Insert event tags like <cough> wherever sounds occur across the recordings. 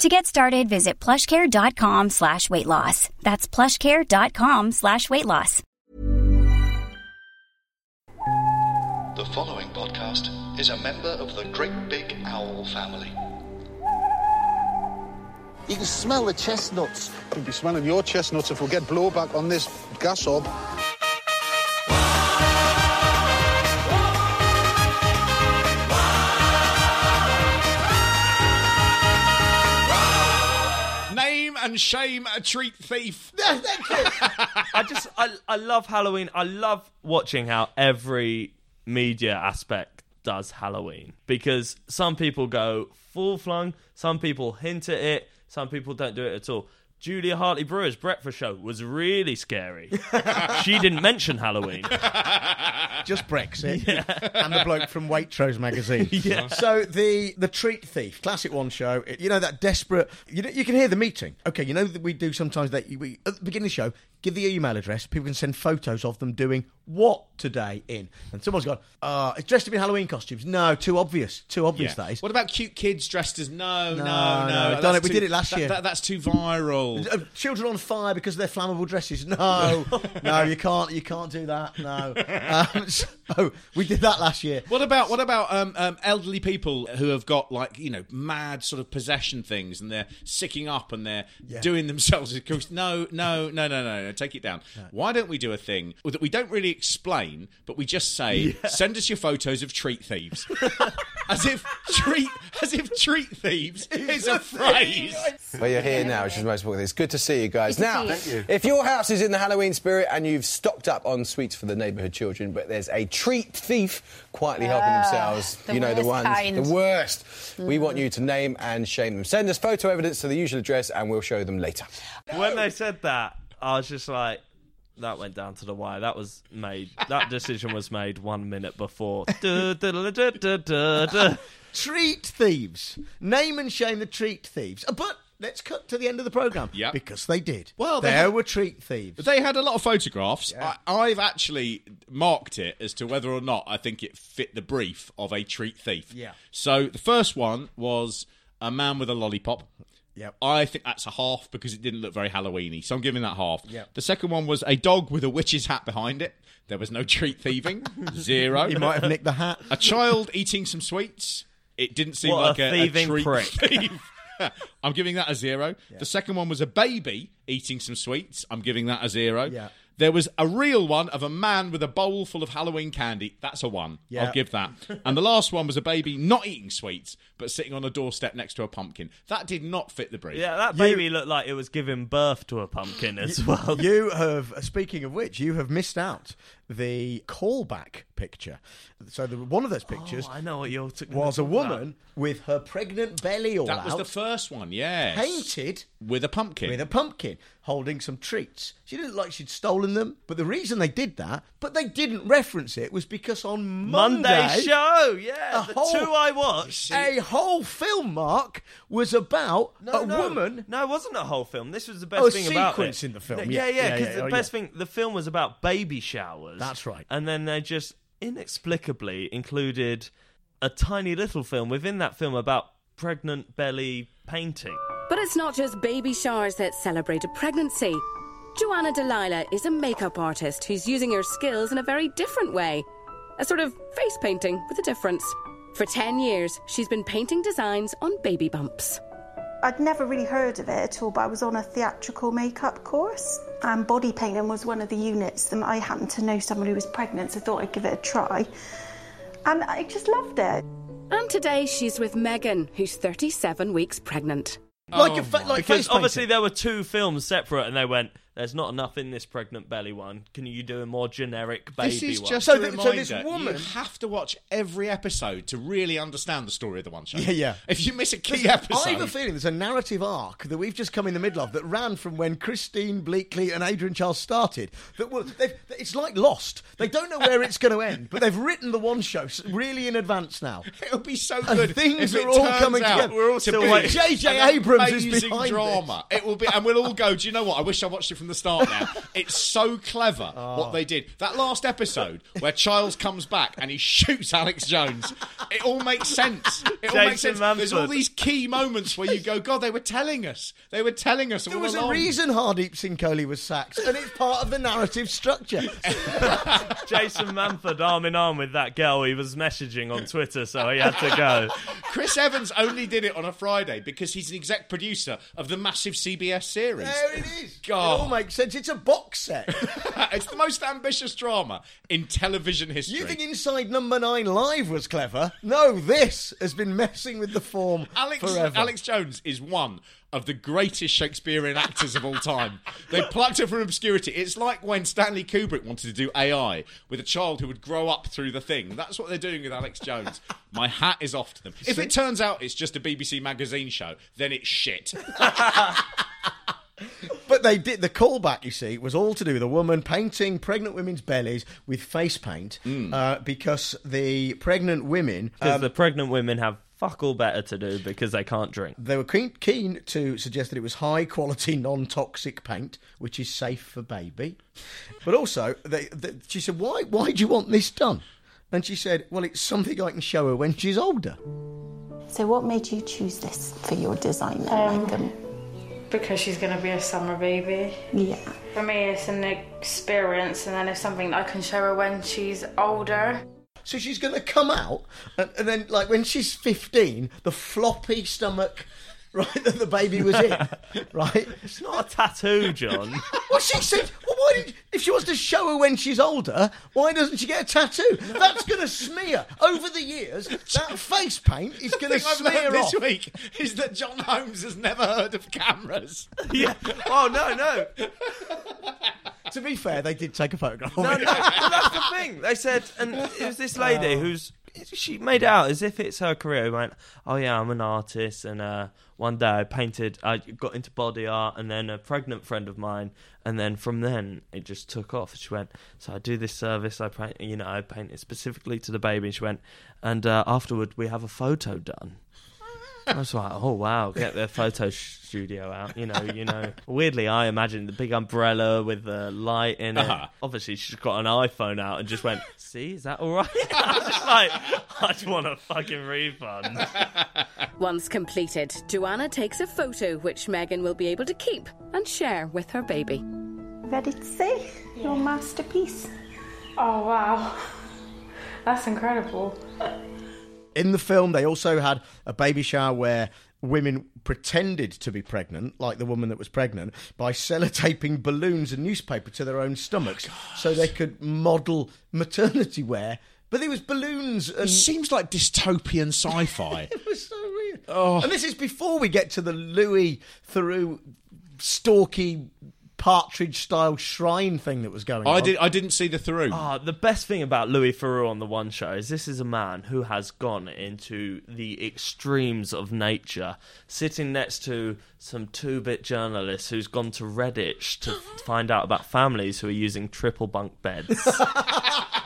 To get started, visit plushcare.com slash weight loss. That's plushcare.com slash weight loss. The following podcast is a member of the Great Big Owl family. You can smell the chestnuts. We'll be smelling your chestnuts if we get blowback on this gas hob. And shame a treat thief. <laughs> Thank you. I just I I love Halloween. I love watching how every media aspect does Halloween because some people go full flung, some people hint at it, some people don't do it at all. Julia Hartley Brewer's breakfast show was really scary. <laughs> she didn't mention Halloween. <laughs> just Brexit <laughs> and the bloke from Waitrose magazine. <laughs> So the the treat thief, classic one show. It- you know that desperate. You know, you can hear the meeting. Okay, you know that we do sometimes that we at the beginning of the show give the email address. People can send photos of them doing what today in, and someone's gone. Uh, it's dressed up in Halloween costumes. No, too obvious. Too obvious. That is. What about cute kids dressed as no, no, No, no? done it. We did it last that- year. that- that's too viral. Uh, children on fire because of their flammable dresses. No, <laughs> no, you can't. You can't do that. No. Um, so <laughs> we did that last year. What about what about um, um, elderly people who have got like you know mad sort of possession things and they're sicking up and they're doing themselves? as ghosts? No, no, no, no, no, no. Take it down. Why don't we do a thing that we don't really explain, but we just say, send us your photos of treat thieves, <laughs> as if treat as if treat thieves <laughs> is a phrase. Well, you're here now, which is the most important. It's good to see you guys. now, if your house is in the Halloween spirit and you've stocked up on sweets for the neighbourhood children, but there's a treat thief quietly helping themselves, the you know the ones, kind. the worst. We want you to name and shame them. Send us photo evidence to the usual address, and we'll show them later. When they said that, I was just like, that went down to the wire. That was made. That <laughs> decision was made one minute before. <laughs> Treat thieves. Name and shame the treat thieves. Uh, But let's cut to the end of the programme. Yep. Because they did. Well, they there had- were treat thieves. They had a lot of photographs. I, I've actually marked it as to whether or not I think it fit the brief of a treat thief. Yeah. So the first one was a man with a lollipop. Yep. I think that's a half because it didn't look very Halloweeny, so I'm giving that half. Yep. The second one was a dog with a witch's hat behind it. There was no treat thieving. <laughs> Zero. He might have nicked the hat. A child eating some sweets. It didn't seem What like a a, thieving treat prick. <laughs> thief. <laughs> I'm giving that a zero. The second one was a baby eating some sweets. I'm giving that a zero. Yeah. There was a real one of a man with a bowl full of Halloween candy. That's a one. Yeah. I'll give that. <laughs> and the last one was a baby not eating sweets, but sitting on a doorstep next to a pumpkin. That did not fit the brief. Yeah, that baby looked like it was giving birth to a pumpkin as well. You have, speaking of which, you have missed out the callback picture. So the, one of those oh, pictures Oh, I know what you're talking was a woman with her pregnant belly all That out, was the first one, yes. painted With a pumpkin. with a pumpkin holding some treats. She didn't look like she'd stolen them, but the reason they did that, but they didn't reference it, was because on Monday, Monday show, yeah, the whole- two I watched. a whole film mark was about No, a no. woman. No, it wasn't a whole film. This was the oh, best Oh, thing about it. sequence in the film. No, Yeah, Yeah, yeah, yeah, because yeah, the oh, best yeah. thing, the film was about baby showers. That's right. And then they just inexplicably included a tiny little film within that film about pregnant belly painting. But it's not just baby showers that celebrate a pregnancy. Joanna Delilah is a makeup artist who's using her skills in a very different way. A sort of face painting with a difference. For 10 years, she's been painting designs on baby bumps. I'd never really heard of it at all, but I was on a theatrical makeup course, and body painting was one of the units. And I happened to know someone who was pregnant, so I thought I'd give it a try. And I just loved it. And today she's with Megan, who's 37 weeks pregnant. Like a fa- like face obviously painting. there were two films separate, and they went, "There's not enough in this pregnant belly one. Can you do a more generic baby This is one?" just So a th- so this woman- You have to watch every episode to really understand the story of the one show. Yeah, yeah. If you miss a key Listen, episode, I have a feeling there's a narrative arc that we've just come in the middle of that ran from when Christine Bleakley and Adrian Chiles started. That will, they've, it's like Lost. They don't know where it's going to end, but they've written the one show really in advance now. <laughs> it'll be so And good. things if it are all turns coming out together. We're all to still waiting. J.J. Abrams is behind drama. It will be, and we'll all go. Do you know what? I wish I watched it from the start. Now <laughs> it's so clever what ah. they did. That last episode where Chiles comes back and he shoots Alex Jones. It all makes sense. It all makes Jason sense. There's all these key moments where you go, God, they were telling us. They were telling us all There was along. a reason Hardeep Singh Kohli was sacked, and it's part of the narrative structure. <laughs> Jason Manford arm in arm with that girl he was messaging on Twitter, so he had to go. Chris Evans only did it on a Friday because he's an exec producer of the massive CBS series. there it is. God. It all makes sense. It's a box set. <laughs> it's the most ambitious drama in television history. You think Inside Number Nine Live was clever? No, this has been messing with the form Alex, forever. Alex Jones is one of the greatest Shakespearean actors of all time. They plucked her from obscurity. It's like when Stanley Kubrick wanted to do AI with a child who would grow up through the thing. That's what they're doing with Alex Jones. My hat is off to them. If it turns out it's just a BBC magazine show, then it's shit. <laughs> But they did the callback. You see, was all to do with a woman painting pregnant women's bellies with face paint uh, because the pregnant women Because um, the pregnant women have fuck all better to do because they can't drink. they were keen, keen to suggest that it was high quality, non toxic paint, which is safe for baby. But also, they, they, she said, "Why? Why do you want this done?" And she said, "Well, it's something I can show her when she's older." So, what made you choose this for your designer, Um, Megan? Because she's going to be a summer baby. Yeah. For me, it's an experience, and then it's something that I can show her when she's older. So she's going to come out, and, and then, like, when she's 15, the floppy stomach, right, <laughs> that the baby was in, <laughs> right? It's not a tattoo, John. <laughs> Well, she said, well, why did, if she wants to show her when she's older, why doesn't she get a tattoo? That's going to smear. Over the years, that face paint is going to smear learned this week is that John Holmes has never heard of cameras. yeah. Oh no, no, To be fair, they did take a photograph of no, no. That's the thing. They said, and it was this lady oh. who's she made it out as if it's her career. Who went, oh yeah, I'm an artist, and uh, one day I painted, I got into body art, and then a pregnant friend of mine, and then from then it just took off. She went, so I do this service, I paint, you know, I paint it specifically to the baby. She went, and uh, afterward we have a photo done. I was like, oh wow, get the photo studio out. You know, you know. <laughs> Weirdly, I imagined the big umbrella with the light in it. Uh-huh. Obviously, she's got an iPhone out and just went, <laughs> "See, is that all right?" <laughs> I was just like, I just want a fucking refund. Once completed, Joanna takes a photo which Megan will be able to keep and share with her baby. Ready to see your masterpiece? Oh wow, that's incredible. In the film, they also had a baby shower where women pretended to be pregnant, like the woman that was pregnant, by sellotaping <laughs> balloons and newspaper to their own stomachs so they could model maternity wear. But there was balloons and It seems like dystopian sci-fi. <laughs> It was so weird. Oh. And this is before we get to the Louis Theroux stalky partridge style shrine thing that was going on. I did. I didn't see the through. Ah, the best thing about Louis Theroux on the One Show is this is a man who has gone into the extremes of nature, sitting next to some two-bit journalist who's gone to Redditch to <laughs> find out about families who are using triple bunk beds. <laughs>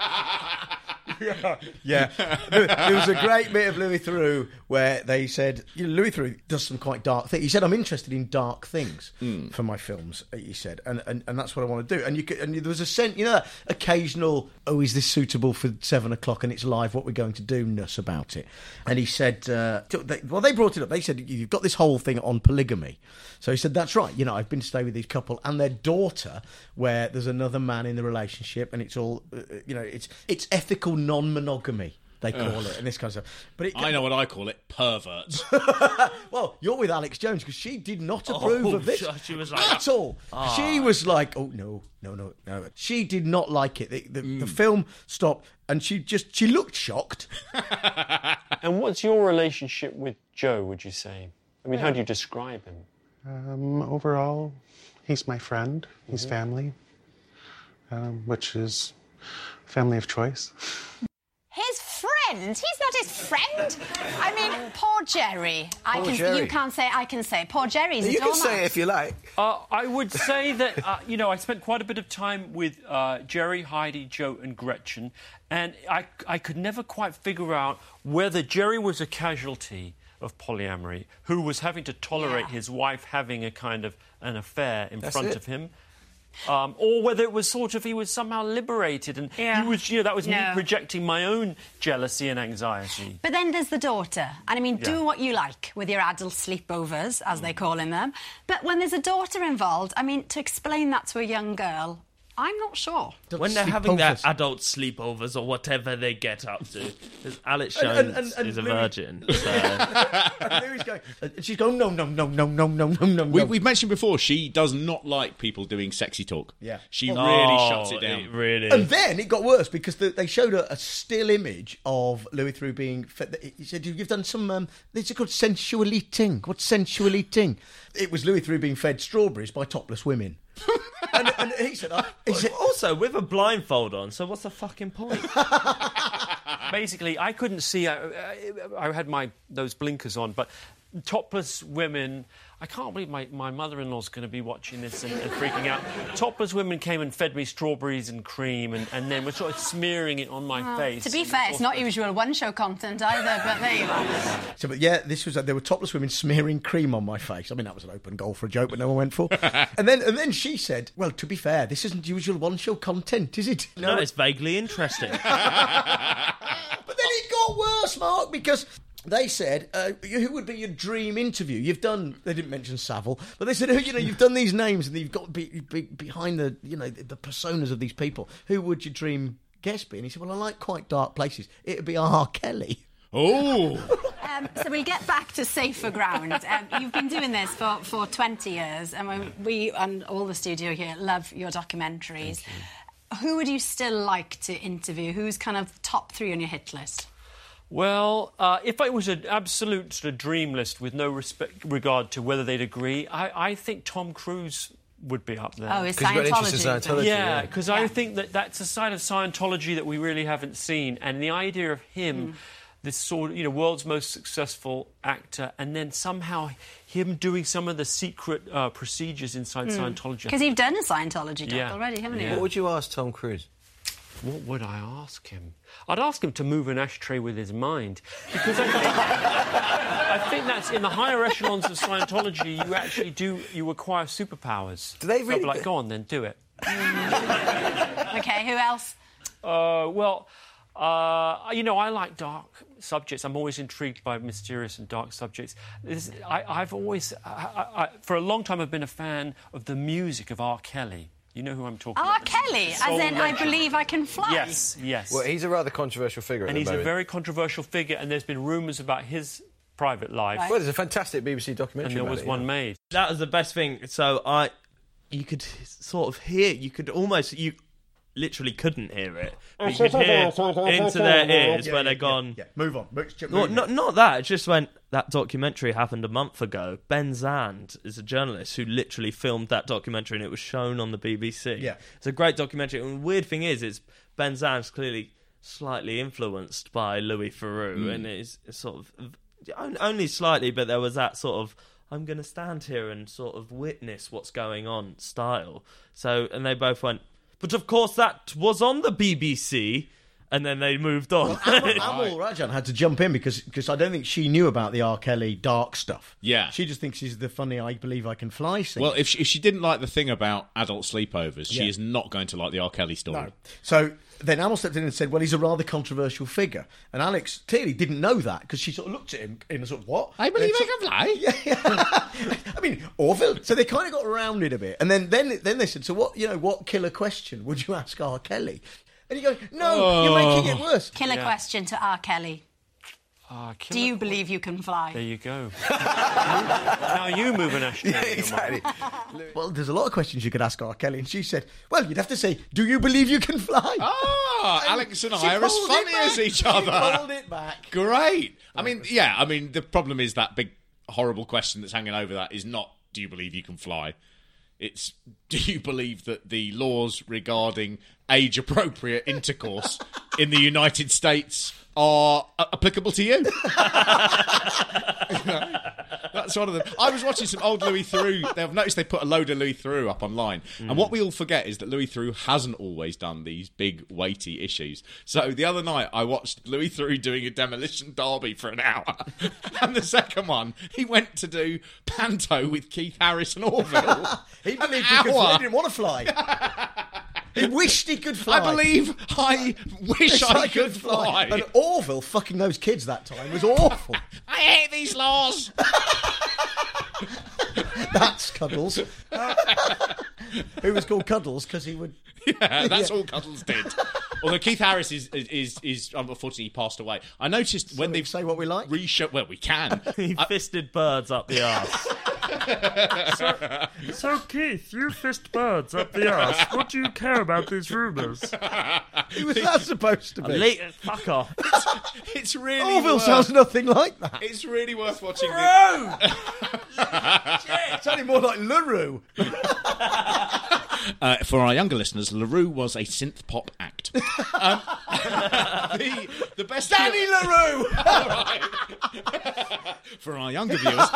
<laughs> Yeah, there there was a great bit of Louis Theroux where they said you know, Louis Theroux does some quite dark things. He said, "I'm interested in dark things for my films." He said, and, and and that's what I want to do. And you could, and there was a sense, you know, that occasional, "Oh, is this suitable for seven o'clock and it's live? What we're going to do?" ness about it. And he said, uh, they, "Well, they brought it up. They said you've got this whole thing on polygamy." So he said, "That's right. You know, I've been to stay with these couple and their daughter, where there's another man in the relationship, and it's all, uh, you know, it's it's ethical non-monogamy." they call it, and this kind of stuff. But it, I know what I call it: perverts. <laughs> well, you're with Alex Jones because she did not approve Oh, of this she- <laughs> she was like- at all. Ah. She was like, "Oh no, no, no, no." She did not like it. The, the, Mm. the film stopped, and she just she looked shocked. <laughs> And what's your relationship with Joe, would you say? I mean, how do you describe him? Um, overall, he's my friend. He's Mhm. family, um, which is family of choice. His friend? He's not his friend. I mean, poor Jerry. I Poor can. Jerry. You can't say. I can say. Poor Jerry's a You can say it if you like. Uh, I would say that, uh, you know, I spent quite a bit of time with uh, Jerry, Heidi, Joe, and Gretchen, and I, I could never quite figure out whether Jerry was a casualty of polyamory who was having to tolerate his wife having a kind of an affair in That's front it. of him. Um, or whether it was sort of he was somehow liberated and Yeah. he was, you know, that was me projecting my own jealousy and anxiety. But then there's the daughter. And I mean, Yeah. do what you like with your adult sleepovers, as they're calling them. But when there's a daughter involved, I mean, to explain that to a young girl, I'm not sure. when they're having their adult sleepovers or whatever they get up to, 'cause Alex And- Jones and- and- and is a Louis- virgin. <laughs> So. and Louis going, she's going, no, no, no, no, no, no, no, no. We, we've mentioned before she does not like people doing sexy talk. Yeah. she Oh, really shuts it down. really. And then it got worse because the, they showed a, a still image of Louis Theroux being. Fed, he said, "You've done some. Um, this is called sensual eating. What's sensual eating?" It was Louis Theroux being fed strawberries by topless women. <laughs> and, and he said, I, he said, also with a blindfold on. So what's the fucking point? <laughs> Basically, I couldn't see. I, I, I had my those blinkers on, but topless women. I can't believe my, my mother-in-law's going to be watching this and, and freaking out. Topless women came and fed me strawberries and cream, and, and then were sort of smearing it on my Well, face. To be fair, it's not usual one-show content either. But there you are. So, but yeah, this was there were topless women smearing cream on my face. I mean, that was an open goal for a joke, but no one went for. <laughs> and then, and then she said, "Well, to be fair, this isn't usual one-show content, is it?" no, it's vaguely interesting. <laughs> But then it got worse, Mark, because they said, uh, "Who would be your dream interview?" You've done. They didn't mention Savile, but they said, "Oh, "You know, you've done these names, and you've got be, be behind the, you know, the personas of these people. Who would your dream guest be?" And he said, "Well, I like quite dark places. It'd be R. Kelly." Oh. <laughs> Um, so we'll get back to safer ground. Um, you've been doing this for, for 20 years, and we, we and all the studio here love your documentaries. Who would you still like to interview? Who's kind of top three on your hit list? Well, uh, if it was an absolute sort of dream list with no respect, regard to whether they'd agree, I, I think Tom Cruise would be up there. Oh, is 'Cause you've got interest in Scientology? Scientology, Yeah, yeah. because Yeah. I think that that's a side of Scientology that we really haven't seen, and the idea of him. Hmm. This sort of, you know, world's most successful actor, and then somehow him doing some of the secret uh, procedures inside Scientology. Because you've done a Scientology doc Yeah. already, haven't you? Yeah. What would you ask Tom Cruise? What would I ask him? I'd ask him to move an ashtray with his mind, because I think, I think that's in the higher echelons of Scientology. You actually do you acquire superpowers. Do they So I'd really- be like, go on then, do it. okay, who else? Uh, well, uh, you know, I like dark subjects. I'm always intrigued by mysterious and dark subjects. This, I, I've always, I, I, I, for a long time, I've been a fan of the music of R. Kelly. You know who I'm talking R. about? Kelly, as Soul in I believe I can fly. Yes, yes. Well, he's a rather controversial figure at and the he's a very controversial figure, and there's been rumours about his private life. Well, there's a fantastic BBC documentary. and there about was it, one yeah. made. that was the best thing. So I, you could sort of hear, you could almost, you literally couldn't hear it, but you could hear into their ears Yeah, where yeah, they're gone. Yeah. Move on. Move, Well, not, not that. It just went. That documentary happened a month ago. Ben Zand is a journalist who literally filmed that documentary, and it was shown on the BBC. Yeah. it's a great documentary. And the weird thing is, it's Ben Zand's clearly slightly influenced by Louis Theroux, Mm. and it's, it's sort of only slightly, but there was that sort of. I'm going to stand here and sort of witness what's going on style. So, and they both went, but of course that was on the BBC, and then they moved on. Amol, Amol <laughs> Rajan had to jump in because because I don't think she knew about the R. Kelly dark stuff. Yeah. She just thinks she's the funny I believe I can fly singer. Well, if she, if she didn't like the thing about adult sleepovers, she Yeah. is not going to like the R. Kelly story. No. So then Amol stepped in and said, "Well, he's a rather controversial figure," and Alex clearly didn't know that because she sort of looked at him in a sort of what? I believe And I can fly. <laughs> Yeah, yeah. I mean, Orville. So they kind of got around it a bit, and then then then they said, "So what? You know, what killer question would you ask R. Kelly?" And you go, no, you're making it worse. Killer question to R. Kelly. Ah, Do you believe you can fly? There you go. <laughs> now you move an ashtray. Yeah, exactly. well, there's a lot of questions you could ask R. Kelly, and she said, well, you'd have to say, do you believe you can fly? Ah, Alex and I are as funny as back. each She other. pulled it back. Great. I mean, yeah. I mean, the problem is that big horrible question that's hanging over that is not do you believe you can fly? It's <laughs> do you believe that the laws regarding age appropriate intercourse in the United States are applicable to you? That's one of them. I was watching some old Louis Theroux. I've noticed they put a load of Louis Theroux up online, and hmm. what we all forget is that Louis Theroux hasn't always done these big, weighty issues. So the other night, I watched Louis Theroux doing a demolition derby for an hour, <laughs> and the second one, he went to do panto with Keith Harris and Orville. He believed An he could hour. He didn't want to fly. <laughs> he wished he could fly. I believe I <laughs> wish I, could fly. And Orville fucking those kids that time was awful. <laughs> I hate these laws. <laughs> That's Cuddles. Who was called Cuddles because he would. Yeah, that's Yeah. all Cuddles did. Although Keith Harris is is is, is unfortunately passed away. I noticed when they say what we like. Reshow, well, we can. he fisted birds up the arse. <laughs> so, so, Keith, you fist birds up the arse. What do you care about these rumours? Who was that supposed to be? Le- fuck off. It's really Orville worth, sounds nothing like that. It's really worth watching. Roo! <laughs> It's only more like LaRue. <laughs> Uh, for our younger listeners, LaRue was a synth pop act. Um, the, the best Danny LaRue! for our younger viewers.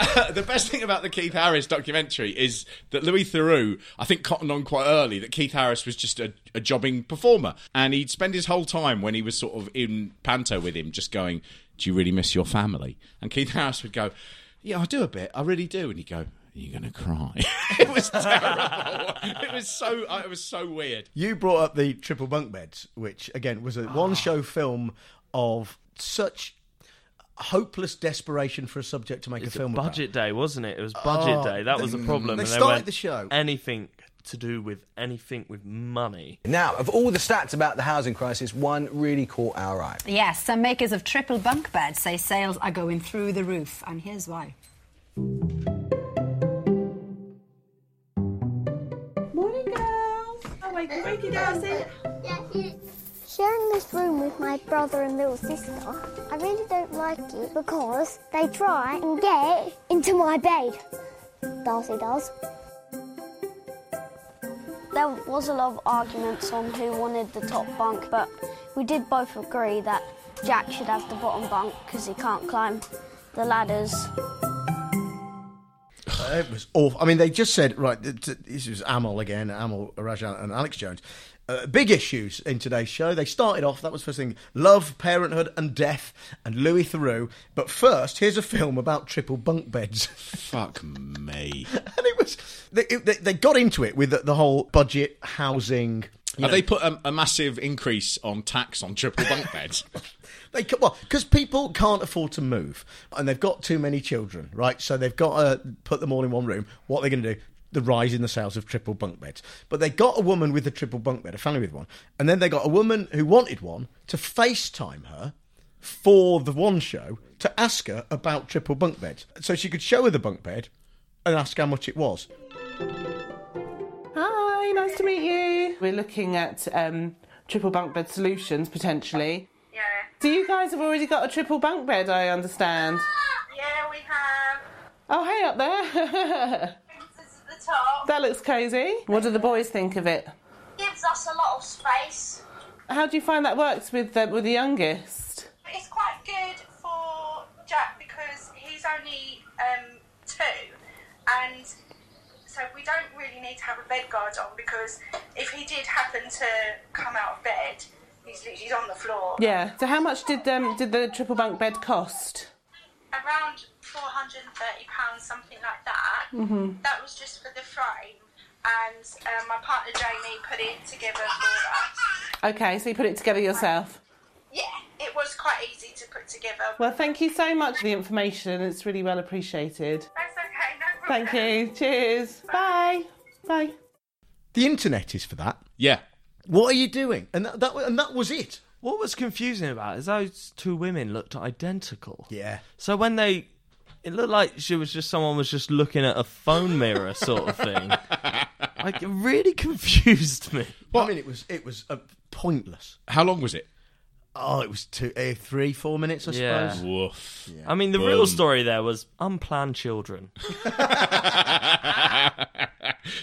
<laughs> the best thing about the Keith Harris documentary is that Louis Theroux, I think, cottoned on quite early that Keith Harris was just a, a jobbing performer. And he'd spend his whole time when he was sort of in panto with him just going, Do you really miss your family? And Keith Harris would go, Yeah, I do a bit. I really do. And he'd go, Are you going to cry? <laughs> it was terrible. it was so, uh, it was so weird. You brought up the triple bunk beds, which again was a one show film of such hopeless desperation for a subject to make It's a film budget day, wasn't it? It was budget Oh, day. That they- was a problem. they and started went, the show. Anything to do with anything with money. Now, of all the stats about the housing crisis, one really caught our eye. Yes, some makers of triple bunk beds say sales are going through the roof, and here's why. Morning, girls. Oh, wake, wakey, Darcy. Sharing this room with my brother and little sister, I really don't like it because they try and get into my bed. Darcy does. There was a lot of arguments on who wanted the top bunk, but we did both agree that Jack should have the bottom bunk because he can't climb the ladders. It was awful. I mean, they just said right. th- th- This was Amol again, Amol Rajan and Alex Jones. Uh, big issues in today's show. They started off. That was first thing: love, parenthood, and death, and Louis Theroux. But first, here's a film about triple bunk beds. <laughs> Fuck me. and it was they, they, they got into it with the, the whole budget housing. Have know. they put a, a massive increase on tax on triple bunk beds? <laughs> They well because people can't afford to move and they've got too many children, right? So they've got to put them all in one room. What are they're going to do? The rise in the sales of triple bunk beds. But they got a woman with a triple bunk bed, a family with one, and then they got a woman who wanted one to FaceTime her for the one show to ask her about triple bunk beds, so she could show her the bunk bed and ask how much it was. Hi, nice to meet you. We're looking at um, triple bunk bed solutions potentially. Yeah. So you guys have already got a triple bunk bed, I understand. Yeah, we have. Oh, hey up there. <laughs> This is the top. that looks cosy. What do the boys think of it? Gives us a lot of space. How do you find that works with the, with the youngest? It's quite good for Jack because he's only um, two, and so we don't really need to have a bed guard on because if he did happen to come out of bed, he's literally on the floor. Yeah. So how much did um, did the triple bunk bed cost? Around four hundred and thirty pounds, something like that. Mhm. That was just for the frame, and um, my partner Jamie put it together for us. Okay, so you put it together yourself. Yeah, it was quite easy to put together. Well, thank you so much for the information. It's really well appreciated. That's okay, no problem. Thank you. Cheers. Bye. Bye. The internet is for that. Yeah. What are you doing? And that, that and that was it. What was confusing about it is those two women looked identical. Yeah. So when they, it looked like she was just someone was just looking at a phone mirror sort of thing. <laughs> like it really confused me. I mean, it was it was uh, pointless. How long was it? Oh, it was two, uh, three, four minutes, I Yeah. suppose. Woof. I mean, the Boom. real story there was unplanned children. <laughs>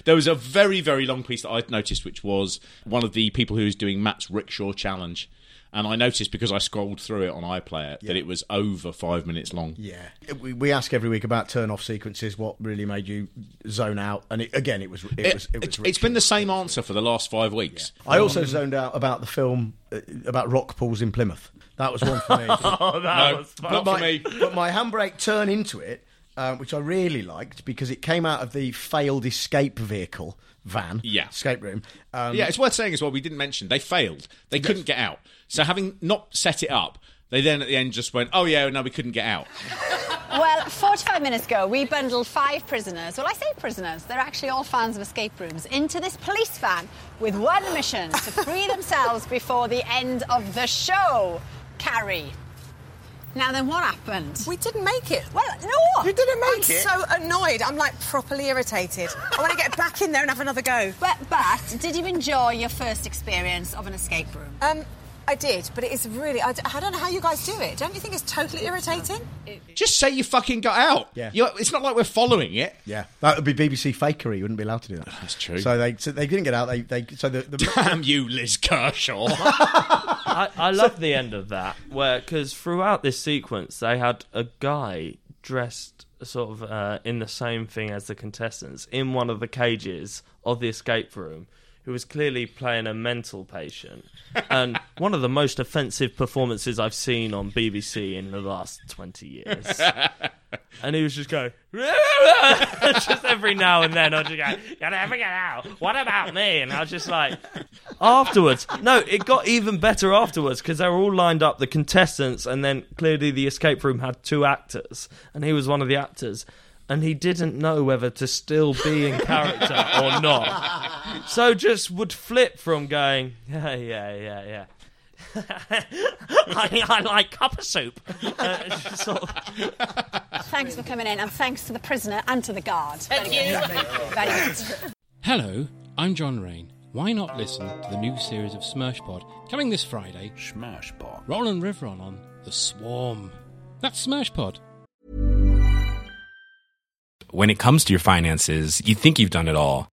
there was a very, very long piece that I'd noticed, which was one of the people who was doing Matt's Rickshaw Challenge. And I noticed because I scrolled through it on iPlayer that it was over five minutes long. Yeah, we, we ask every week about turn-off sequences. What really made you zone out? And it, again, it was it, It- was it was. it's- it's been the same answer for the last five weeks. I also zoned out about the film uh, about rock pools in Plymouth. That was one for me. <laughs> Oh, that No, was not fun. but, for my, me. but my handbrake turn into it, um, which I really liked because it came out of the failed escape vehicle van, Yeah. escape room. Um, yeah, it's worth saying as well. We didn't mention they failed. They couldn't get out. So having not set it up, they then at the end just went, "Oh yeah, no, we couldn't get out." Well, 45 minutes ago, we bundled five prisoners. Well, I say prisoners, they're actually all fans of escape rooms, into this police van with one mission to free themselves before the end of the show. Carrie. Now then, what happened? We didn't make it. Well, no. You didn't make it? I'm it? so annoyed. I'm like properly irritated. I want to get back in there and have another go. But, but, did you enjoy your first experience of an escape room? Um, I did, but it is really. I don't know how you guys do it. Don't you think it's totally irritating? Just say you fucking got out. Yeah. You're- it's not like we're following it. Yeah, that would be BBC fakery. You wouldn't be allowed to do that. That's true. So they so they didn't get out. They they so the, the Damn you, Liz Kershaw. <laughs> I, I love the end of that, where because throughout this sequence they had a guy dressed sort of uh, in the same thing as the contestants in one of the cages of the escape room, who was clearly playing a mental patient, and one of the most offensive performances I've seen on BBC in the last twenty years. <laughs> And he was just going, <laughs> just every now and then, I'd just go, you never get out. What about me? And I was just like, afterwards. No, it got even better afterwards because they were all lined up, the contestants, and then clearly the escape room had two actors, and he was one of the actors. And he didn't know whether to still be in character or not. So just would flip from going, <laughs> yeah, yeah, yeah, yeah. <laughs> I, I like copper soup. <laughs> Uh, sort of- Thanks for coming in, and thanks to the prisoner and to the guard. Very good. Very good. Hello, I'm John Rain. Why not listen to the new series of Smurshpod coming this Friday? Smurshpod. Roland Rivron on The Swarm. That's Smurshpod. When it comes to your finances, you think you've done it all.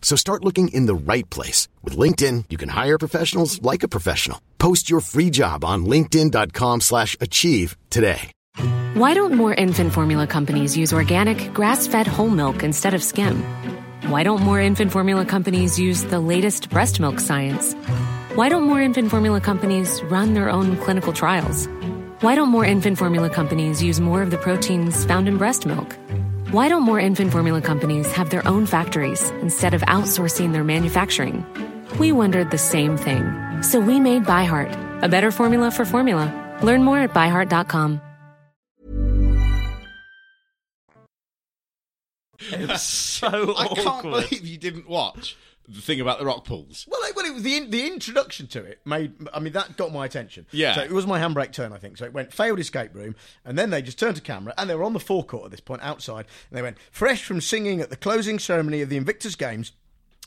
So start looking in the right place. With LinkedIn, you can hire professionals like a professional. Post your free job on linkedin.com slash achieve today. Why don't more infant formula companies use organic, grass fed whole milk instead of skim? Why don't more infant formula companies use the latest breast milk science? Why don't more infant formula companies run their own clinical trials? Why don't more infant formula companies use more of the proteins found in breast milk? Why don't more infant formula companies have their own factories instead of outsourcing their manufacturing? We wondered the same thing. So we made ByHeart, a better formula for formula. Learn more at byheart.com. It was so <laughs> I can't believe you didn't watch the thing about the rock pools. Well, it, well, it was the in, the introduction to it made. I mean, that got my attention. Yeah. So it was my handbrake turn, I think. So it went failed escape room, and then they just turned to camera, and they were on the forecourt at this point outside, and they went fresh from singing at the closing ceremony of the Invictus Games.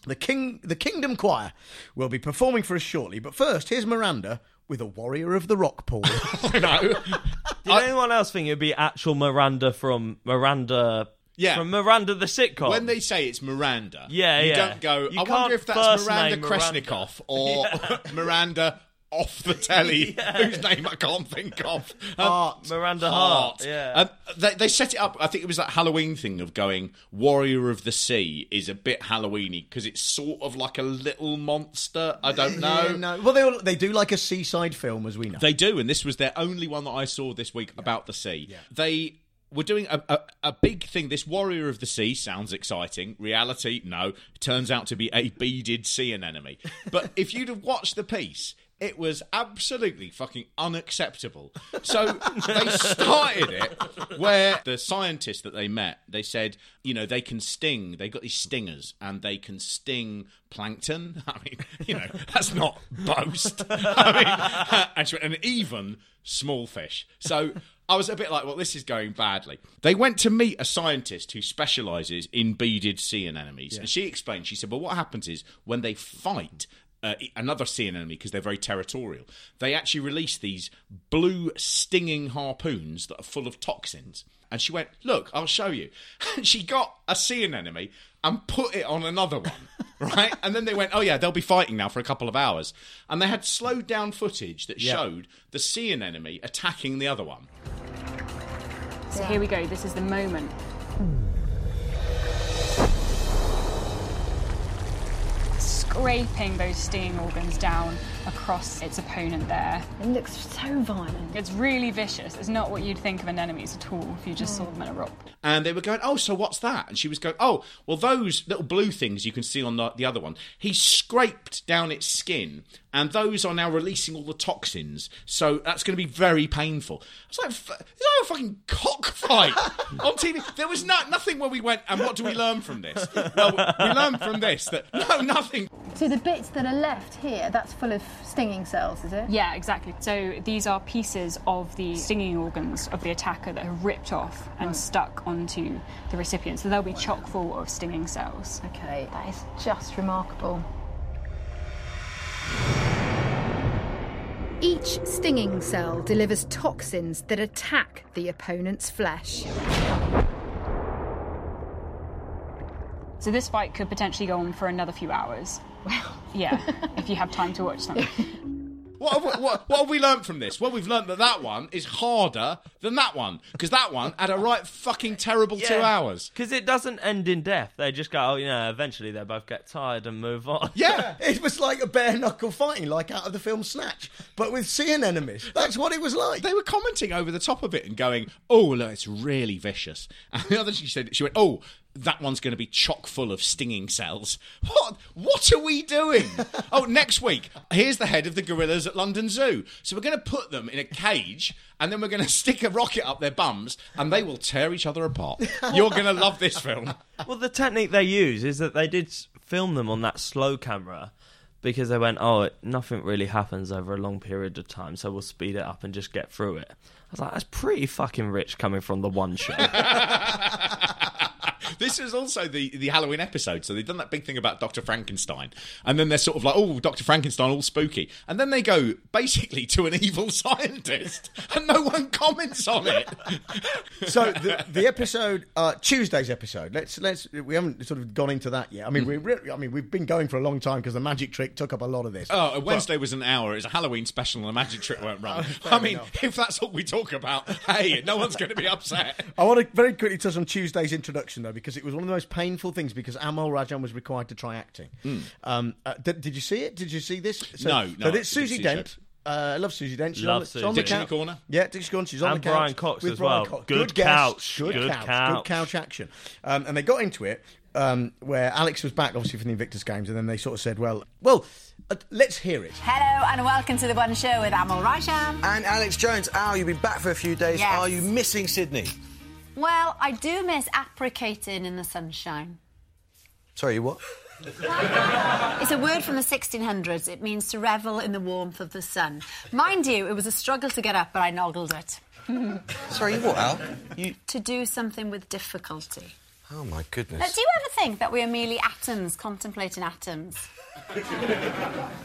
The King, the Kingdom Choir, will be performing for us shortly. But first, here's Miranda with a warrior of the rock pool. <laughs> no. <laughs> Did anyone else think it'd be actual Miranda from Miranda? Yeah. from Miranda the sitcom. When they say it's Miranda, Yeah, you yeah. don't go. You I can't wonder if that's first Miranda name Miranda." Krestovnikoff <laughs> or <laughs> Miranda off the telly, <laughs> whose name I can't think of. Um, Hart. Miranda Hart, yeah. Um, they, they set it up. I think it was that Halloween thing of going Warrior of the Sea is a bit Halloweeny because it's sort of like a little monster. I don't know. Yeah, no. Well, they all, they do like a seaside film, as we know. They do, and this was their only one that I saw this week about the sea. They were doing a, a, a big thing. This Warrior of the Sea sounds exciting. Reality, no. Turns out to be a beaded sea anemone. But if you'd have watched the piece, it was absolutely fucking unacceptable. So they started it where the scientists that they met, they said, you know, they can sting. They got these stingers and they can sting plankton. <laughs> I mean, you know, that's not boast. <laughs> I mean, <laughs> and even small fish. So I was a bit like, well, this is going badly. They went to meet a scientist who specialises in beaded sea anemones. And she explained, she said, well, what happens is when they fight, uh, another sea anemone because they're very territorial. They actually release these blue stinging harpoons that are full of toxins. And she went, "Look, I'll show you." <laughs> And she got a sea anemone and put it on another one, <laughs> right? And then they went, "Oh yeah, they'll be fighting now for a couple of hours." And they had slowed down footage that Yeah. showed the sea anemone attacking the other one. So here we go. This is the moment. Scraping those stinging organs down across its opponent there. It looks so violent. It's really vicious. It's not what you'd think of anemones at all if you just Mm. saw them in a rock. And they were going, oh, so what's that? And she was going, oh, well, those little blue things you can see on the, the other one, he scraped down its skin, and those are now releasing all the toxins. So that's going to be very painful. I was like, "F- is that a fucking cockfight <laughs> on TV? There was no, nothing where we went, and what do we learn from this? Well, we learned from this that, no, nothing. So the bits that are left here, that's full of stinging cells, is it? Yeah, exactly. So these are pieces of the stinging organs of the attacker that are ripped off and stuck onto the recipient. So they'll be chock full of stinging cells. Okay, that is just remarkable. Each stinging cell delivers toxins that attack the opponent's flesh. So this fight could potentially go on for another few hours. Well, yeah, <laughs> if you have time to watch something. What have, we, what, what have we learned from this? Well, we've learned that that one is harder than that one because that one had a right fucking terrible two hours. Because it doesn't end in death. They just go, oh, you know, eventually they both get tired and move on. Yeah, <laughs> it was like a bare knuckle fighting, like out of the film Snatch, but with sea anemones. That's what it was like. They were commenting over the top of it and going, "Oh, look, it's really vicious." <laughs> And the other she said, she went, "Oh." That one's going to be chock full of stinging cells. What? What are we doing? <laughs> oh, next week, here's the head of the gorillas at London Zoo. So we're going to put them in a cage, and then we're going <laughs> to stick a rocket up their bums, and they will tear each other apart. <laughs> You're going to love this film. Well, the technique they use is that they did film them on that slow camera because they went, oh, it, nothing really happens over a long period of time, so we'll speed it up and just get through it. I was like, that's pretty fucking rich coming from the one show. This is also the, the Halloween episode. So they've done that big thing about Dr. Frankenstein. And then they're sort of like, oh, Dr. Frankenstein, all spooky. And then they go basically to an evil <laughs> scientist and no one comments on it. so the, the episode, uh, Tuesday's episode. Let's let's we haven't sort of gone into that yet. I mean, we re- I mean we've been going for a long time because the magic trick took up a lot of this. Oh, But- Wednesday was an hour. It was a Halloween special and the magic trick won't run. <laughs> I mean, enough. if that's all we talk about, hey, no one's going to be upset. I want to very quickly touch on Tuesday's introduction though, because it was one of the most painful things because Amol Rajan was required to try acting. Um, uh, did, did you see it? Did you see this? Hmm. No, no, So I Susie Dent. Uh, I love Susie Dent. She's Love on the, Susie on the couch. Dixie Corner? Yeah, Dixie Corner. She's on And the couch. Brian Cox with as Brian well. Cox. Good guess. couch. Good, Good couch. couch. Good couch action. Um, and they got into it um, where Alex was back, obviously, from the Invictus Games, and then they sort of said, well, well, uh, let's hear it. Hello and welcome to the One Show with Amol Rajan. And Alex Jones, Al, you've been back for a few days. Yes. Are you missing Sydney? Well, I do miss apricating in the sunshine. Sorry, what? It's a word from the 1600s. It means to revel in the warmth of the sun. Mind you, it was a struggle to get up, but I noggled it. Sorry, you what, Al? You... To do something with difficulty. Oh my Now, goodness. do you ever think that we are merely atoms contemplating atoms?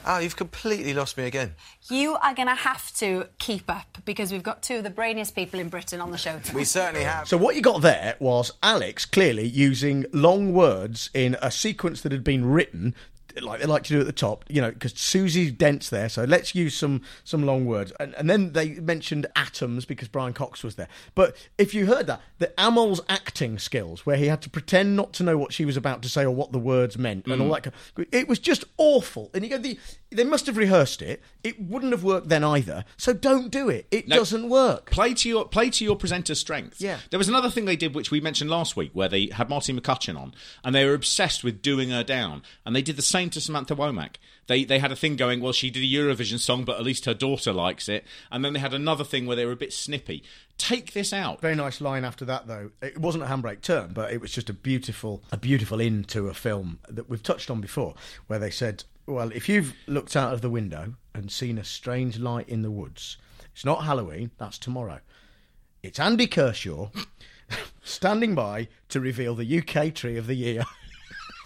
Oh, <laughs> you've completely lost me again. You are going to have to keep up because we've got two of the brainiest people in Britain on the show tonight. We certainly have. So what you got there was Alex clearly using long words in a sequence that had been written. Like they like to do at the top, you know, because Susie's Dent's there, so let's use some some long words. And, and then they mentioned atoms because Brian Cox was there. But if you heard that, the Amol's acting skills, where he had to pretend not to know what she was about to say or what the words meant, and all mm. that, it was just awful. And you go, the, they must have rehearsed it. It wouldn't have worked then either. So don't do it. It No. doesn't work. Play to your play to your presenter's strengths. Yeah. There was another thing they did which we mentioned last week where they had Martine McCutcheon on and they were obsessed with doing her down and they did the same to Samantha Womack. They they had a thing going, well she did a Eurovision song but at least her daughter likes it and then they had another thing where they were a bit snippy. Take this out. Very nice line after that, though. It wasn't a handbrake turn, but it was just a beautiful, a beautiful into a film that we've touched on before, where they said, "Well, if you've looked out of the window and seen a strange light in the woods, it's not Halloween. That's tomorrow. It's Andy Kershaw <laughs> standing by to reveal the UK tree of the year." <laughs>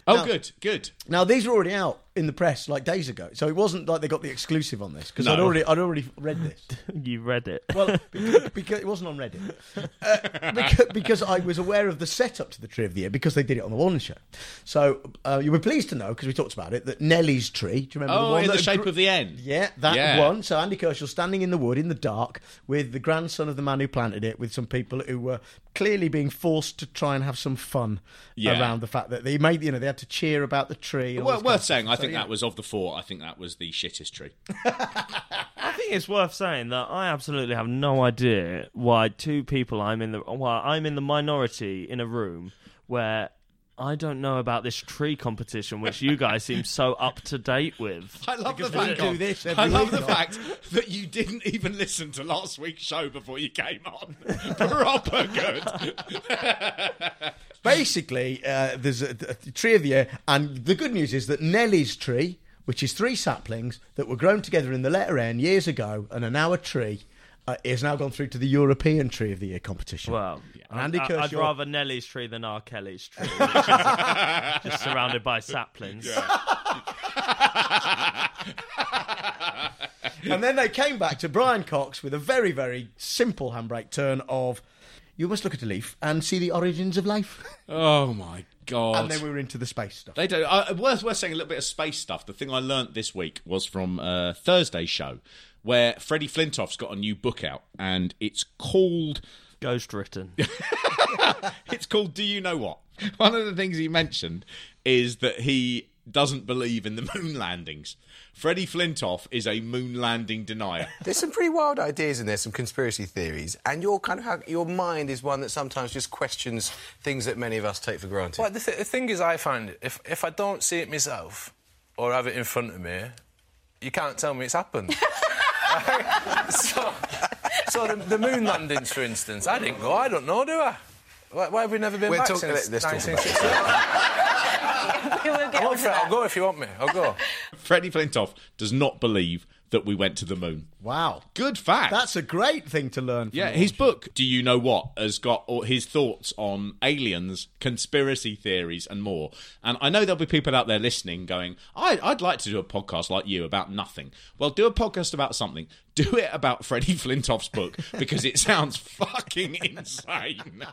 Oh Now- good, good. Now these are already out in the press like days ago, so it wasn't like they got the exclusive on this because I'd already I'd already read this. <laughs> you read it. Well, <laughs> because, because it wasn't on Reddit. Uh, because, because I was aware of the setup to the tree of the year because they did it on the Warner Show. So uh, you were pleased to know because we talked about it that Nellie's tree. Do you remember Oh, the one in the shape gr- of the end. Yeah, that Yeah. one. So Andy Kershaw standing in the wood in the dark with the grandson of the man who planted it, with some people who were clearly being forced to try and have some fun Yeah. around the fact that they made you know they had to cheer about the tree. Well, worth saying. I So, think yeah. that was of the four. I think that was the shittest tree. <laughs> I think it's worth saying that I absolutely have no idea why two people I'm in the why I'm in the minority in a room where I don't know about this tree competition, which you guys seem so up to date with. <laughs> I love Because the fact do this I love the fact that you didn't even listen to last week's show before you came on. <laughs> Proper good. Basically, uh, there's a, a tree of the year, and the good news is that Nellie's tree, which is three saplings that were grown together in the letter N years ago and are now a tree, uh, is now gone through to the European Tree of the Year competition. Well, and Andy I- I'd rather Nelly's tree than R. Kelly's tree, which is <laughs> just surrounded by saplings. <laughs> <laughs> and then they came back to Brian Cox with a very, very simple handbrake turn of you must look at a leaf and see the origins of life. <laughs> Oh my god! And then we were into the space stuff. They do. Uh, worth worth saying a little bit of space stuff. The thing I learnt this week was from uh, Thursday's show, where Freddie Flintoff's got a new book out, and it's called Ghost Written. <laughs> it's called Do You Know What? One of the things he mentioned is that he doesn't believe in the <laughs> moon landings. Freddie Flintoff is a moon landing denier. <laughs> There's some pretty wild ideas in there, some conspiracy theories, and your kind of how, your mind is one that sometimes just questions things that many of us take for granted. Well, the, th- the thing is, I find if if I don't see it myself or have it in front of me, you can't tell me it's happened. <laughs> so, so the, the moon landings, for instance, I didn't go. I don't know, do I? Why, why have we never been We're back talk- since let's talk about 1968? <laughs> we will get I on won't to fit- I'll go if you want me. I'll go. <laughs> Freddie Flintoff does not believe that we went to the moon. Wow. Good fact. That's a great thing to learn. From Yeah, his book, Do You Know What, has got all his thoughts on aliens, conspiracy theories, and more. And I know there'll be people out there listening going, I, I'd like to do a podcast like you about nothing. Well, do a podcast about something. Do it about Freddie <laughs> Flintoff's book because it sounds fucking insane.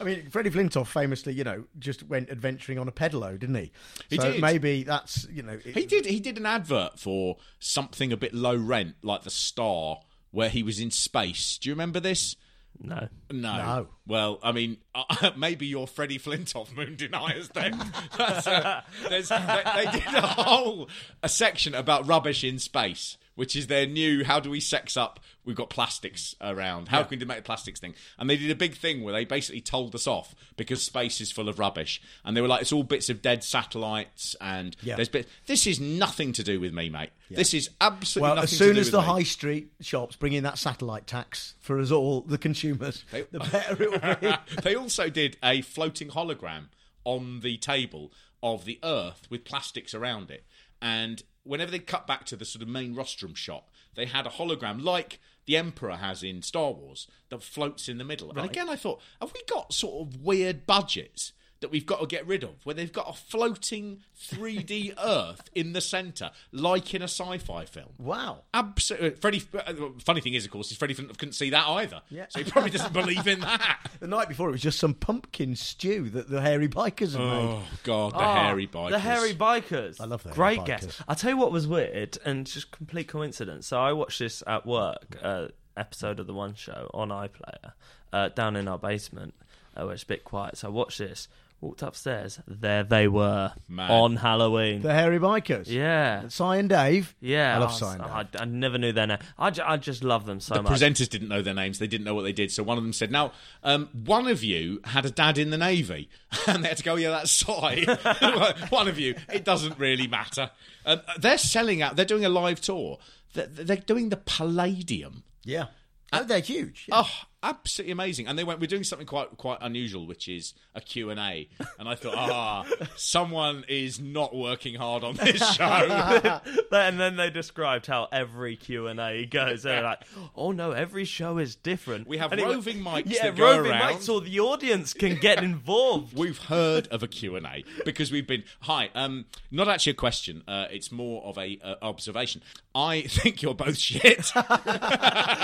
I mean, Freddie Flintoff famously, you know, just went adventuring on a pedalo, didn't he? He so did. maybe that's, you know, it- He did. He did an advert for something a bit low rent, like the Star, where he was in space. Do you remember this? No. No. No. Well, I mean, uh, <laughs> maybe you're Freddie Flintoff moon deniers then. <laughs> That's a, there's, they, they did a whole a section about rubbish in space, which is their new "How do we sex up? We've got plastics around. How Yeah. can we make plastics thing?" And they did a big thing where they basically told us off because space is full of rubbish, and they were like, "It's all bits of dead satellites, and Yeah. there's bits." This is nothing to do with me, mate. This is absolutely well, nothing as soon as the me. high street shops bring in that satellite tax for us all, the consumers, the <laughs> better it will be. <laughs> they also did a floating hologram on the table of the Earth with plastics around it. And whenever they cut back to the sort of main rostrum shot, they had a hologram like the Emperor has in Star Wars that floats in the middle. And again, I thought, have we got sort of weird budgets? That we've got to get rid of, where they've got a floating 3D <laughs> Earth in the centre, like in a sci-fi film. Wow. Absolutely. Freddie. Uh, funny thing is, of course, is Freddie couldn't couldn't see that either. Yeah. So he probably doesn't believe in that. <laughs> The night before, it was just some pumpkin stew that the hairy bikers had Oh made. Oh God, the Ah, hairy bikers. The hairy bikers. I love that. Great hairy guess. I'll tell you what was weird and just complete coincidence. So I watched this at work, uh, episode of the One Show on iPlayer, uh, down in our basement, uh, where it's a bit quiet. So I watched this, walked upstairs, there they were Man. on Halloween. The hairy bikers. yeah. Si and Dave. Yeah, I love was- Si and Dave. I, I never knew their name. I, ju- I just love them so much. the much. presenters didn't know their names. They didn't know what they did. So one of them said, "Now, um, one of you had a dad in the navy," <laughs> and they had to go, "Yeah, that's Si." <laughs> one of you. It doesn't really matter. Um, they're selling out. They're doing a live tour. They're, they're doing the Palladium. Yeah. Oh, they're huge. Oh, absolutely amazing! And they went, "We're doing something quite quite unusual, which is a Q and A." And I thought, ah, <laughs> someone is not working hard on this show. <laughs> and then they described how every Q and A goes. They're like, "Oh no, every show is different." We have And went- roving mics Yeah, that go roving around. mics, so the audience can get involved. <laughs> We've heard of a Q&A because we've been hi um not actually a question uh, it's more of a uh, observation I think you're both shit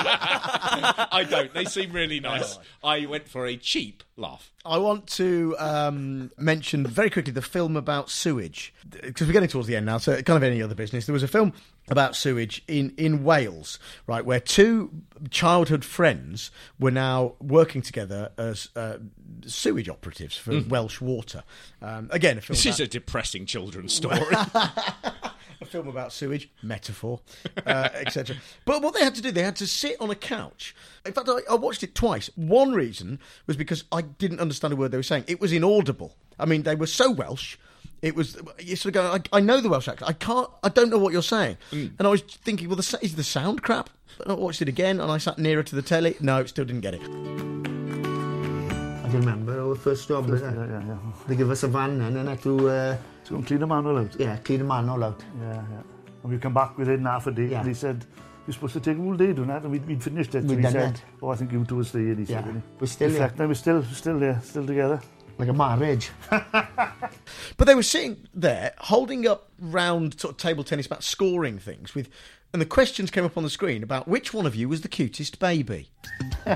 I don't they seem really nice I went for a cheap laugh I want to um, mention very quickly the film about sewage because we're getting towards the end now. So, kind of any other business. There was a film about sewage in, in Wales, right, where two childhood friends were now working together as uh, sewage operatives for Welsh Water. Um, again, a film. this about- is a depressing children's story <laughs> a film about sewage, metaphor, uh, etc. But what they had to do, they had to sit on a couch. In fact, I, I watched it twice. One reason was because I didn't understand a word they were saying. It was inaudible. I mean, they were so Welsh. It was you sort of go. I, I know the Welsh accent. I can't. I don't know what you're saying. And I was thinking, well, the, is the sound crap? But I watched it again, and I sat nearer to the telly. No, it still didn't get it. I remember our first job. First, yeah, yeah, yeah. They give us a van and then I had to... Uh, To go and clean the manhole out? Yeah, clean the manhole out. Yeah, yeah. And we come back within half a day Yeah. and he said, you're supposed to take all day doing that and we'd, we'd finished it. We'd and he done said, it. oh, I think you two will stay here, he said. Yeah. didn't he? We're still here. Reflecting, We're still, still there, still together. Like a marriage. <laughs> But they were sitting there holding up round sort of table tennis bat scoring things with, and the questions came up on the screen about which one of you was the cutest baby. <laughs>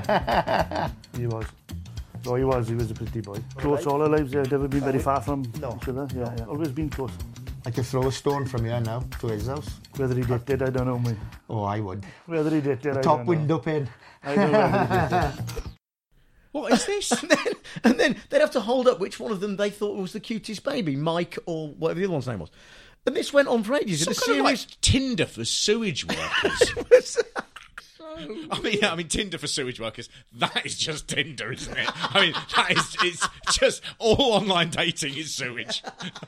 He was. Oh, he was. He was a pretty boy. Close all our lives. Yeah, never been very far from each other. Yeah, yeah. Always been close. I could throw a stone from here now to his house. Whether he did it, I don't know, mate. Oh, I would. Whether he did it, The I top don't know. window pin. I don't know whether he did it. <laughs> what is this <laughs> and, then, and then they'd have to hold up which one of them they thought was the cutest baby, Mike or whatever the other one's name was. And this went on for ages. Some It was kind of like serious- Tinder for sewage workers. <laughs> I mean, I mean, Tinder for sewage workers. That is just Tinder, isn't it? I mean, that is it's just all online dating is sewage. <laughs>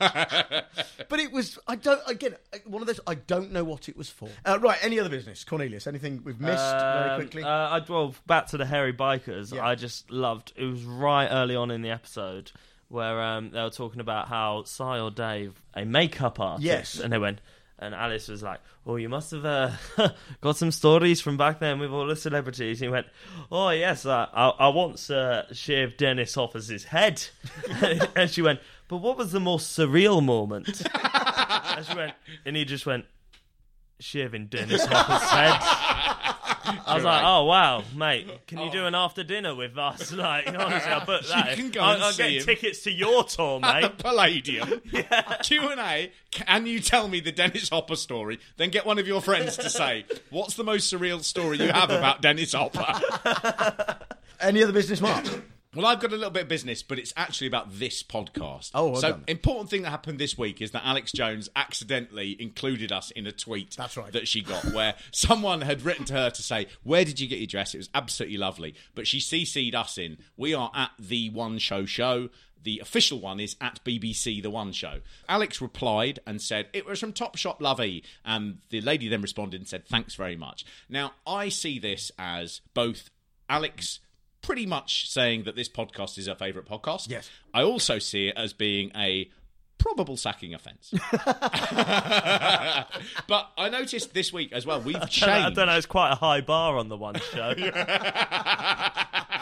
But it was, I don't, again, one of those, I don't know what it was for. Uh, right, any other business? Cornelius, anything we've missed very Um, quickly? Uh, I well back to the hairy bikers. Yeah. I just loved. It was right early on in the episode where um, they were talking about how Si or Dave, a makeup artist, Yes. and they went. And Alice was like, "Oh, you must have uh, <laughs> got some stories from back then with all the celebrities." And he went, "Oh yes, uh, I, I once uh, shaved Dennis Hopper's head." <laughs> and she went, "But what was the most surreal moment?" <laughs> and she went, and he just went, "Shaving Dennis Hopper's head." I was like, "Oh wow, mate, can you oh. do an after dinner with us?" <laughs> Like, honestly, I <laughs> put that. can go I, and I'm see getting him. tickets to your tour, <laughs> At the mate. Palladium. Q and A. Can you tell me the Dennis Hopper story? Then get one of your friends to say, "What's the most surreal story you have about Dennis Hopper?" Any other business, Mark? Well, I've got a little bit of business, but it's actually about this podcast. Oh, well so done. important thing that happened this week is that Alex Jones accidentally included us in a tweet. That's right. That she got where <laughs> someone had written to her to say, "Where did you get your dress?" It was absolutely lovely, but she CC'd us in. We are at the One Show Show. The official one is at BBC The One Show. Alex replied and said, It was from Topshop Lovey. And the lady then responded and said, Thanks very much. Now, I see this as both Alex pretty much saying that this podcast is her favourite podcast. Yes. I also see it as being a probable sacking offence. <laughs> but I noticed this week as well, we've changed. I don't know. It's quite a high bar on the one show. <laughs>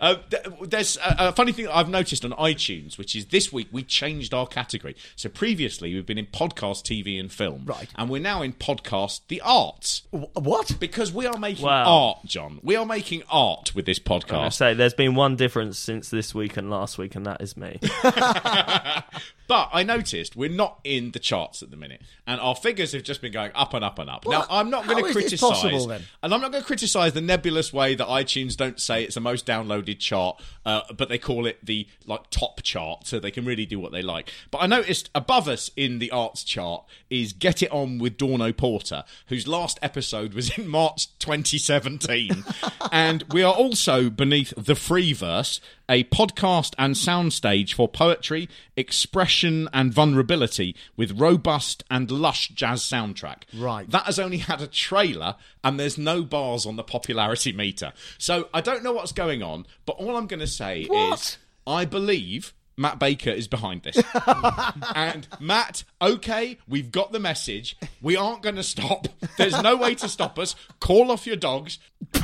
Uh, there's a, a funny thing I've noticed on iTunes, which is this week we changed our category. So previously we've been in podcast, TV, and film, right? And we're now in podcast, the arts. What? Because we are making Wow. art, John. We are making art with this I podcast. say there's been one difference since this week and last week, and that is me. <laughs> <laughs> But I noticed we're not in the charts at the minute, and our figures have just been going up and up and up. now, I'm not going to criticise, possible, and I'm not going to criticise the nebulous way that iTunes don't say it's the most downloaded chart, uh, but they call it the like top chart, so they can really do what they like. But I noticed above us in the arts chart is "Get It On with Dorno Porter," whose last episode was in March 2017, <laughs> and we are also beneath the Freeverse, a podcast and soundstage for poetry, expression, and vulnerability with robust and lush jazz soundtrack. Right. That has only had a trailer, and there's no bars on the popularity meter. So I don't know what's going on, but all I'm going to say What? is I believe. Matt Baker is behind this. <laughs> and Matt, okay, we've got the message. We aren't going to stop. There's no way to stop us. Call off your dogs. <laughs>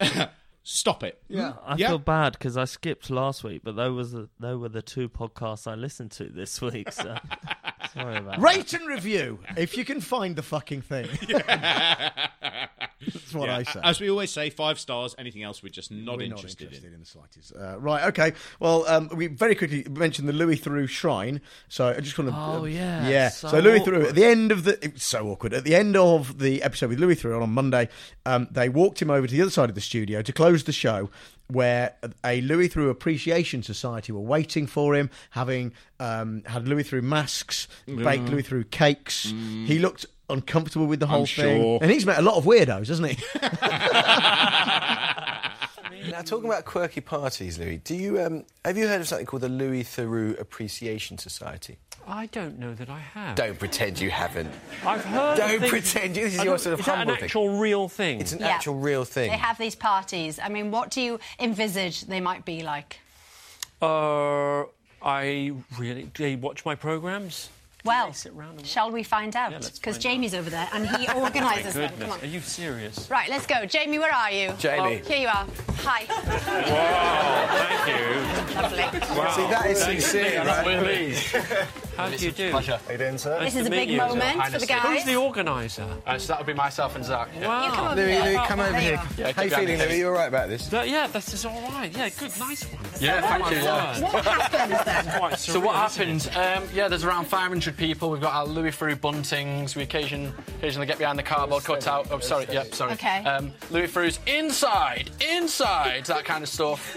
<laughs> stop it. Yeah, I Yeah? feel bad because I skipped last week, but those was the, they were the two podcasts I listened to this week. So <laughs> sorry about that. Rate and review if you can find the fucking thing. <laughs> <laughs> That's what Yeah, I say. As we always say, five stars. Anything else, we're just not We're interested, in. the slightest. Uh, right, okay. Well, um, we very quickly mentioned the Louis Theroux Shrine. So I just want to. Oh, yeah, Yeah. so So, Louis Theroux, at the end of the. It was so awkward. At the end of the episode with Louis Theroux on Monday, um, they walked him over to the other side of the studio to close the show. Where a Louis Theroux Appreciation Society were waiting for him, having um, had Louis Theroux masks, baked Mm. Louis Theroux cakes. He looked uncomfortable with the whole I'm thing, sure. and he's met a lot of weirdos, hasn't he? <laughs> Now, talking about quirky parties, Louis, do you um, have you heard of something called the Louis Theroux Appreciation Society? I don't know that I have. Don't pretend you haven't. I've heard. Don't things- pretend you. This is I your don't- sort of is that humble an thing. actual real thing? It's an Yeah. actual real thing. They have these parties. I mean, what do you envisage they might be like? Uh, I really. They watch my programs? Well, sit round and shall we find out? Because find Jamie's over there and he <laughs> organises them. Come on. are you serious? Right, let's go. Jamie, where are you? Jamie. Oh, here you are. Hi. <laughs> Wow, thank you. Lovely. Wow. See, that is Thank sincere, you. right? Please. <laughs> How do you do? Pleasure. How you doing, sir? This is a big you. moment for the guys. Who's the organizer? Uh, so that would be myself and Zach. Yeah. Wow. You come over Louis, here. Louis, Oh, come over there you here. are. How you feeling, Louis? You all right about this? That- yeah, this is all right. Yeah, good, nice one. Yeah, thank you. Word. What happens then? Quite So what surreal, isn't happened? Um, yeah, there's around 500 people. We've got our Louis Theroux buntings. We occasion, occasionally get behind the cardboard cutout. Oh, sorry. Yep, sorry. Okay. Um, Louis Theroux's inside, inside, that kind of stuff.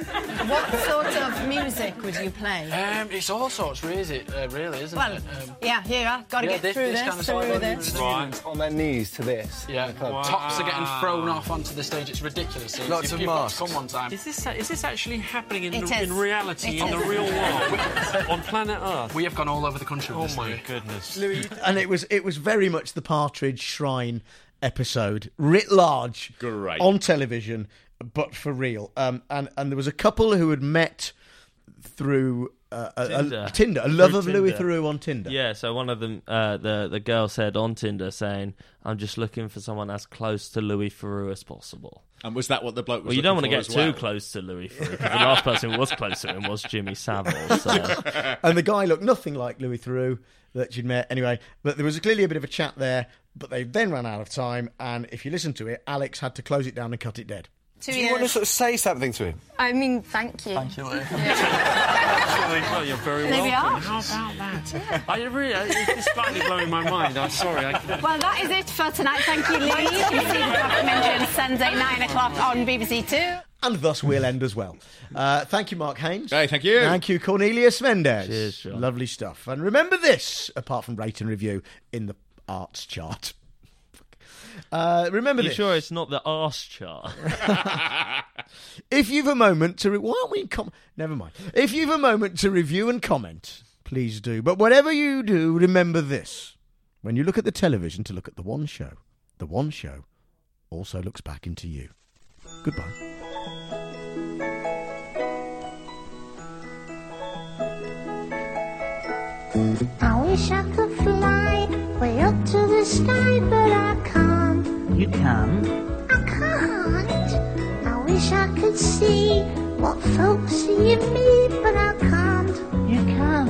What sort of music would you play? Um, it's all sorts, really, is? Uh, really, isn't Well, it? Um, yeah, here you are. Got to yeah, get this, through this this, kind of through side this. Right. On their knees to this. Yeah, tops are getting thrown off onto the stage. It's ridiculous. It's- Lots if of you've masks. Come one time. Is this is this actually happening in, It the, is. in reality It in the real world <laughs> on planet Earth? We have gone all over the country Oh this. my Louis. goodness! <laughs> and it was it was very much the Partridge Shrine episode, writ large, Great. on television, but for real. Um, and and there was a couple who had met through uh, a, a- Tinder. Tinder, a love Through of Louis Tinder. Theroux on Tinder. Yeah, so one of them, uh, the the girl said on Tinder, saying, "I'm just looking for someone as close to Louis Theroux as possible." And was that what the bloke was Well, you don't want to get too well? close to Louis Theroux because the last person who was close to him was Jimmy Savile. <laughs> So. and the guy looked nothing like Louis Theroux that she'd met. Anyway, but there was clearly a bit of a chat there. But they then ran out of time, and if you listen to it, Alex had to close it down and cut it dead. Two Do you want to sort of say something to him? I mean, thank you. Thank you, Louis. <laughs> Well, you're very There we welcome. are. How about that? I really, it's slightly blowing my mind. I'm sorry. I, Well, that is it for tonight. Thank you, Lee. You can see the documentary on Sunday, 9 o'clock on BBC Two. And thus we'll end as well. Uh, thank you, Mark Haynes. Hey, thank you. Thank you, Cornelius Mendes. Cheers, John. Lovely stuff. And remember this, apart from rate and review in the arts chart. Uh, remember you this. sure it's not the arse chart? <laughs> If you've a moment to. Re- Why aren't we in com- Never mind. If you've a moment to review and comment, please do. But whatever you do, remember this. When you look at the television to look at the one show, the one show also looks back into you. Goodbye. I wish I could fly way up to the sky, but I can't. You can. I can't. I wish wish I could see what folks see in me, but I can't. You can.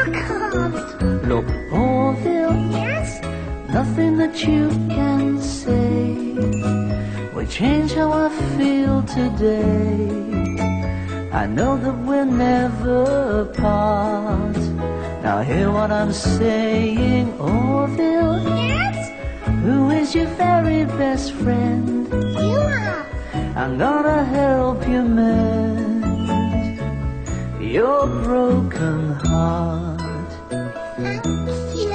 I can't. Look, Orville. Yes? Nothing that you can say will change how I feel today. I know that we'll never part. Now hear what I'm saying, oh, Orville. Yes? Who is your very best friend? You are. I'm gonna help you mend your broken heart. Thank you.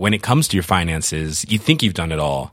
When it comes to your finances, you think you've done it all.